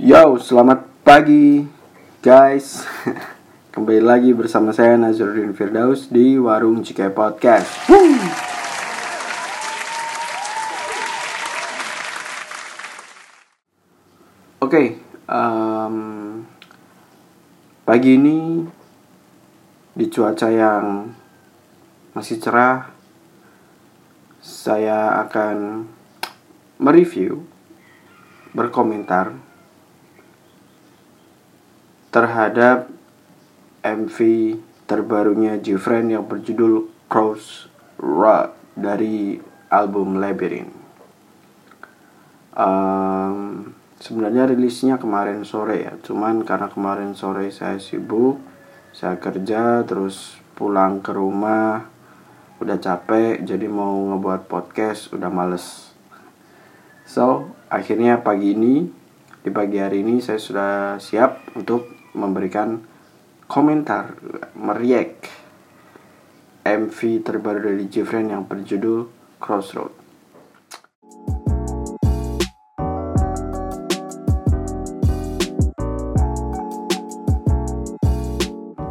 Yo, selamat pagi guys Kembali lagi bersama saya Nazruddin Firdaus di Warung Cike Podcast! Oke, em, pagi ini di cuaca yang masih cerah Saya akan mereview, berkomentar terhadap MV terbarunya Jifren yang berjudul Crossroad dari album Labyrinth. Um, sebenarnya rilisnya kemarin sore ya, cuman karena kemarin sore saya sibuk, saya kerja terus pulang ke rumah udah capek jadi mau ngebuat podcast udah males. So, akhirnya pagi ini di pagi hari ini saya sudah siap untuk memberikan komentar meriak MV terbaru dari Jeffrey yang berjudul Crossroad.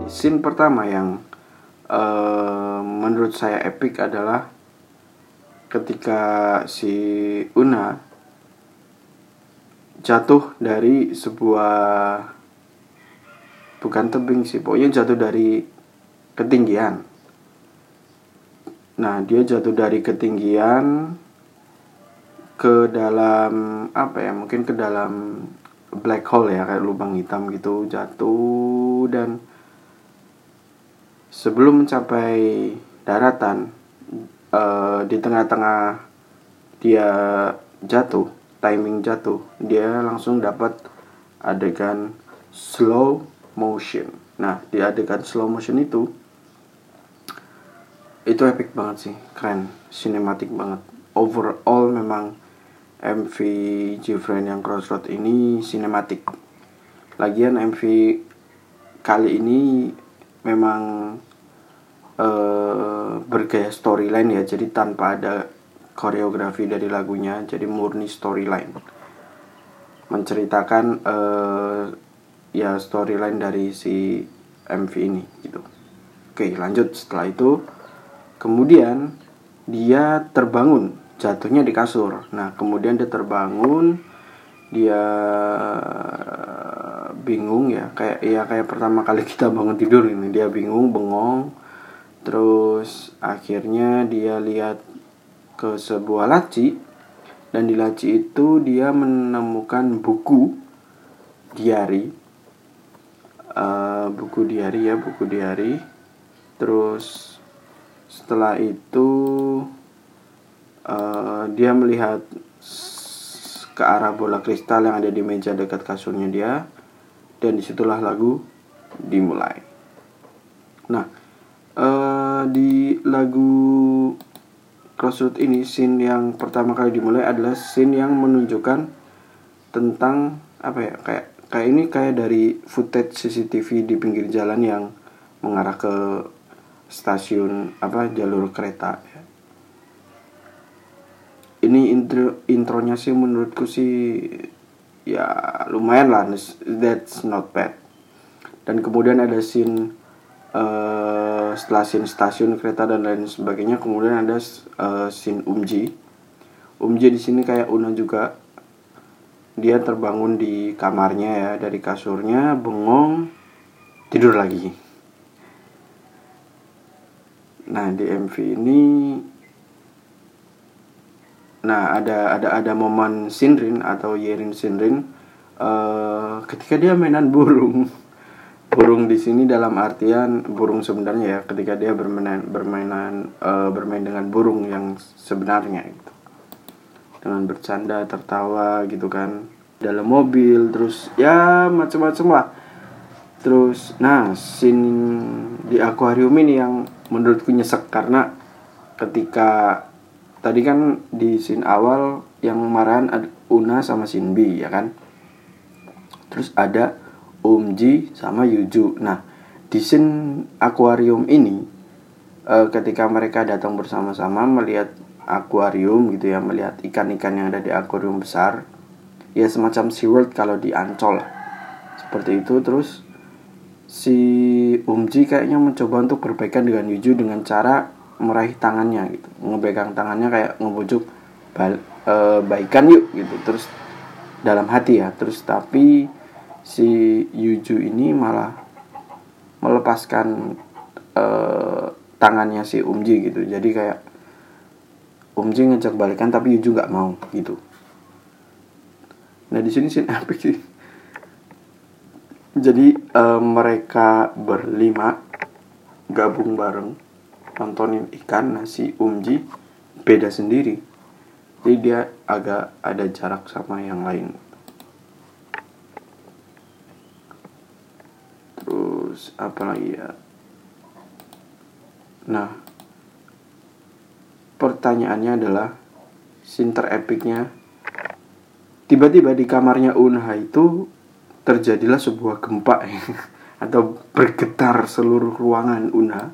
Scene pertama yang uh, menurut saya epic adalah ketika si Una jatuh dari sebuah bukan tebing sih pokoknya jatuh dari ketinggian. Nah dia jatuh dari ketinggian ke dalam apa ya mungkin ke dalam black hole ya kayak lubang hitam gitu jatuh dan sebelum mencapai daratan uh, di tengah-tengah dia jatuh timing jatuh dia langsung dapat adegan slow motion. Nah di adegan slow motion itu itu epic banget sih keren sinematik banget. Overall memang MV Jeffrey yang Crossroad ini sinematik. Lagian MV kali ini memang uh, bergaya storyline ya jadi tanpa ada koreografi dari lagunya jadi murni storyline. Menceritakan uh, ya storyline dari si MV ini gitu. Oke lanjut. Setelah itu kemudian dia terbangun jatuhnya di kasur. Nah kemudian dia terbangun dia bingung ya kayak ya kayak pertama kali kita bangun tidur ini. Dia bingung bengong terus akhirnya dia lihat ke sebuah laci dan di laci itu dia menemukan buku diary uh, buku diary ya buku diary terus setelah itu uh, dia melihat ke arah bola kristal yang ada di meja dekat kasurnya dia dan di situlah lagu dimulai. Nah, uh, di lagu Crossroad ini scene yang pertama kali dimulai adalah scene yang menunjukkan tentang apa ya kayak kayak ini kayak dari footage CCTV di pinggir jalan yang mengarah ke stasiun apa jalur kereta ya. Ini intro intronya sih menurutku sih ya lumayan lah. That's not bad. Dan kemudian ada scene uh, setelah scene stasiun kereta dan lain sebagainya kemudian ada uh, scene Umji. Umji di sini kayak Una juga dia terbangun di kamarnya ya dari kasurnya bengong tidur lagi nah di MV ini Nah, ada ada ada momen Sinrin atau Yerin Sinrin uh, ketika dia mainan burung. Burung di sini dalam artian burung sebenarnya ya, ketika dia bermainan bermainan uh, bermain dengan burung yang sebenarnya gitu. Dengan bercanda, tertawa gitu kan. Dalam mobil terus ya macam-macam lah. Terus nah, scene di akuarium ini yang menurutku nyesek karena ketika tadi kan di scene awal yang marahan ada Una sama Shinbi ya kan terus ada Umji sama Yuju nah di scene akuarium ini e, ketika mereka datang bersama-sama melihat akuarium gitu ya melihat ikan-ikan yang ada di akuarium besar. Ya semacam SeaWorld kalau di Ancol seperti itu. Terus si Umji kayaknya mencoba untuk berbaikan dengan Yuju dengan cara meraih tangannya gitu. Ngepegang tangannya kayak ngebujuk bal e, baikan yuk gitu. Terus dalam hati ya. Terus tapi si Yuju ini malah melepaskan e, tangannya si Umji gitu. Jadi kayak Umji ngejak balikan tapi Yuju nggak mau gitu. Nah di sini sih epic sih. Jadi uh, mereka berlima gabung bareng nontonin ikan nasi umji beda sendiri. Jadi dia agak ada jarak sama yang lain. Terus apa lagi ya? Nah pertanyaannya adalah sinter epicnya tiba-tiba di kamarnya Unha itu terjadilah sebuah gempa atau bergetar seluruh ruangan Una.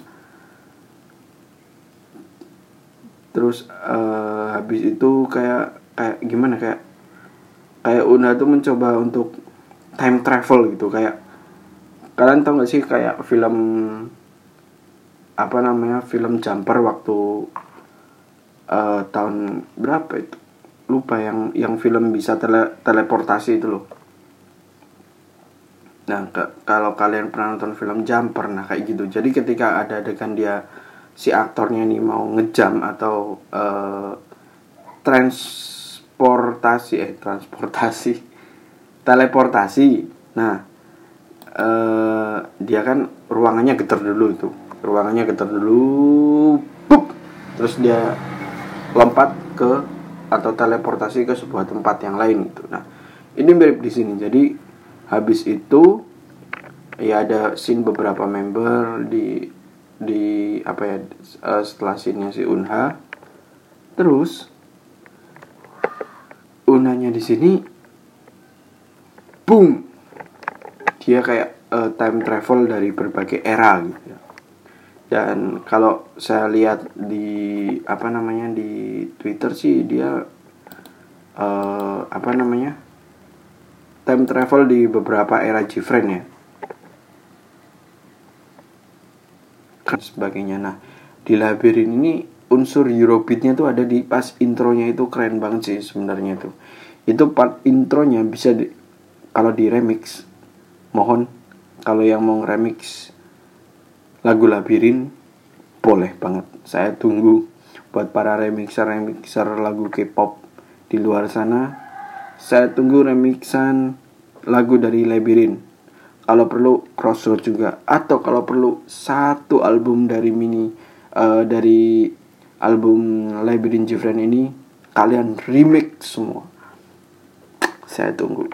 Terus uh, habis itu kayak kayak gimana kayak kayak Una tuh mencoba untuk time travel gitu kayak kalian tau gak sih kayak film apa namanya film jumper waktu uh, tahun berapa itu lupa yang yang film bisa tele, teleportasi itu loh Nah, ke, kalau kalian pernah nonton film Jumper, nah kayak gitu. Jadi ketika ada adegan dia si aktornya ini mau ngejam atau uh, transportasi eh transportasi teleportasi. Nah, uh, dia kan ruangannya getar dulu itu. Ruangannya getar dulu, pup, terus dia lompat ke atau teleportasi ke sebuah tempat yang lain gitu. Nah, ini mirip di sini. Jadi habis itu ya ada scene beberapa member di di apa ya uh, setelah scene si Unha terus Unhanya di sini boom dia kayak uh, time travel dari berbagai era gitu ya. Dan kalau saya lihat di apa namanya di Twitter sih dia uh, apa namanya time travel di beberapa era Gfriend ya. Kan sebagainya. Nah di labirin ini unsur Eurobeatnya tuh ada di pas intronya itu keren banget sih sebenarnya itu itu part intronya bisa di, kalau di remix mohon kalau yang mau remix lagu labirin boleh banget saya tunggu buat para remixer remixer lagu K-pop di luar sana saya tunggu remixan lagu dari Labirin. Kalau perlu Crossroad juga atau kalau perlu satu album dari mini uh, dari album Labirin Jifren ini kalian remake semua. Saya tunggu.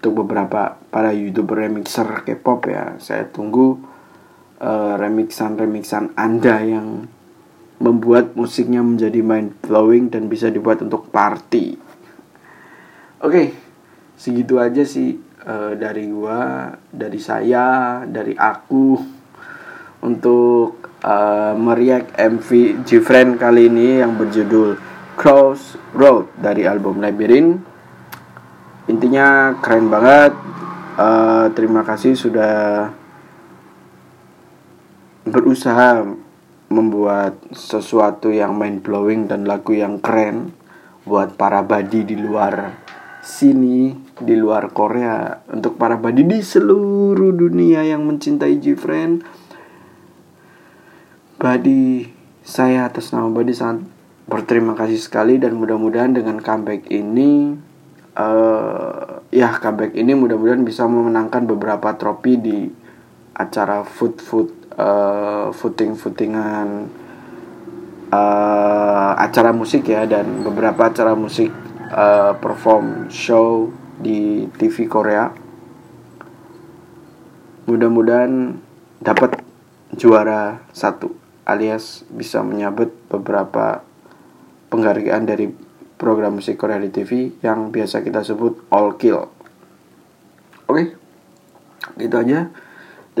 Untuk beberapa para YouTuber remixer K-pop ya, saya tunggu uh, remixan-remixan Anda yang membuat musiknya menjadi mind blowing dan bisa dibuat untuk party. Oke, okay, segitu aja sih uh, dari gua, dari saya, dari aku untuk uh, meriak MV Gfriend kali ini yang berjudul Cross Road dari album Labyrinth. Intinya keren banget. Uh, terima kasih sudah berusaha membuat sesuatu yang mind blowing dan lagu yang keren buat para badi di luar sini di luar Korea. Untuk para badi di seluruh dunia yang mencintai Gfriend Badi saya atas nama Badi sangat berterima kasih sekali dan mudah-mudahan dengan comeback ini uh, ya comeback ini mudah-mudahan bisa memenangkan beberapa trofi di acara food food uh, footing footingan uh, acara musik ya dan beberapa acara musik uh, perform show di TV Korea. Mudah-mudahan dapat juara satu alias bisa menyabet beberapa penghargaan dari program musik Korea di TV yang biasa kita sebut All Kill. Oke, gitu aja.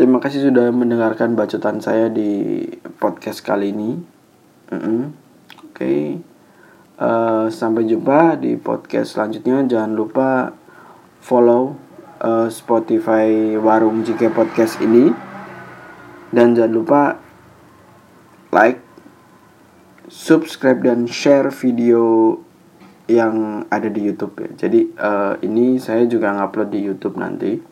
Terima kasih sudah mendengarkan bacotan saya di podcast kali ini. Mm -hmm. Oke. Okay. uh, sampai jumpa di podcast selanjutnya jangan lupa follow uh, Spotify Warung Jika Podcast ini dan jangan lupa like subscribe dan share video yang ada di YouTube ya. Jadi uh, ini saya juga ngupload di YouTube nanti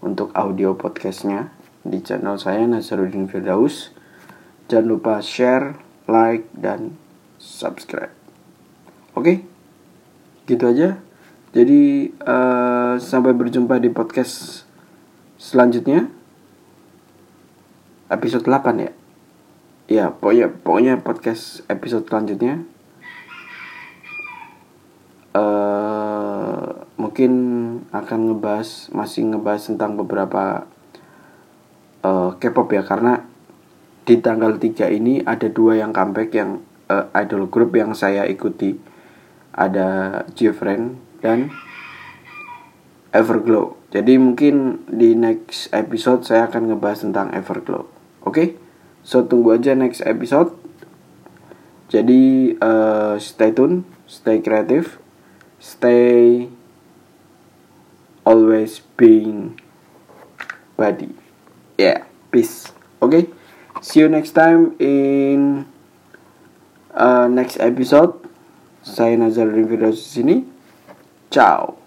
untuk audio podcastnya di channel saya Nasaruddin Firdaus. Jangan lupa share, like, dan subscribe. Oke, gitu aja. Jadi uh, sampai berjumpa di podcast selanjutnya. Episode 8 ya. Ya, pokoknya pokoknya podcast episode selanjutnya uh, mungkin akan ngebahas masih ngebahas tentang beberapa uh, K-pop ya. Karena di tanggal 3 ini ada dua yang comeback yang uh, idol group yang saya ikuti. Ada Jeffrey dan Everglow. Jadi mungkin di next episode saya akan ngebahas tentang Everglow. Oke? Okay? so tunggu aja next episode. Jadi uh, stay tune stay kreatif stay always being body yeah peace. Okay see you next time in uh, next episode. Saya Nazar Firdaus sini. Ciao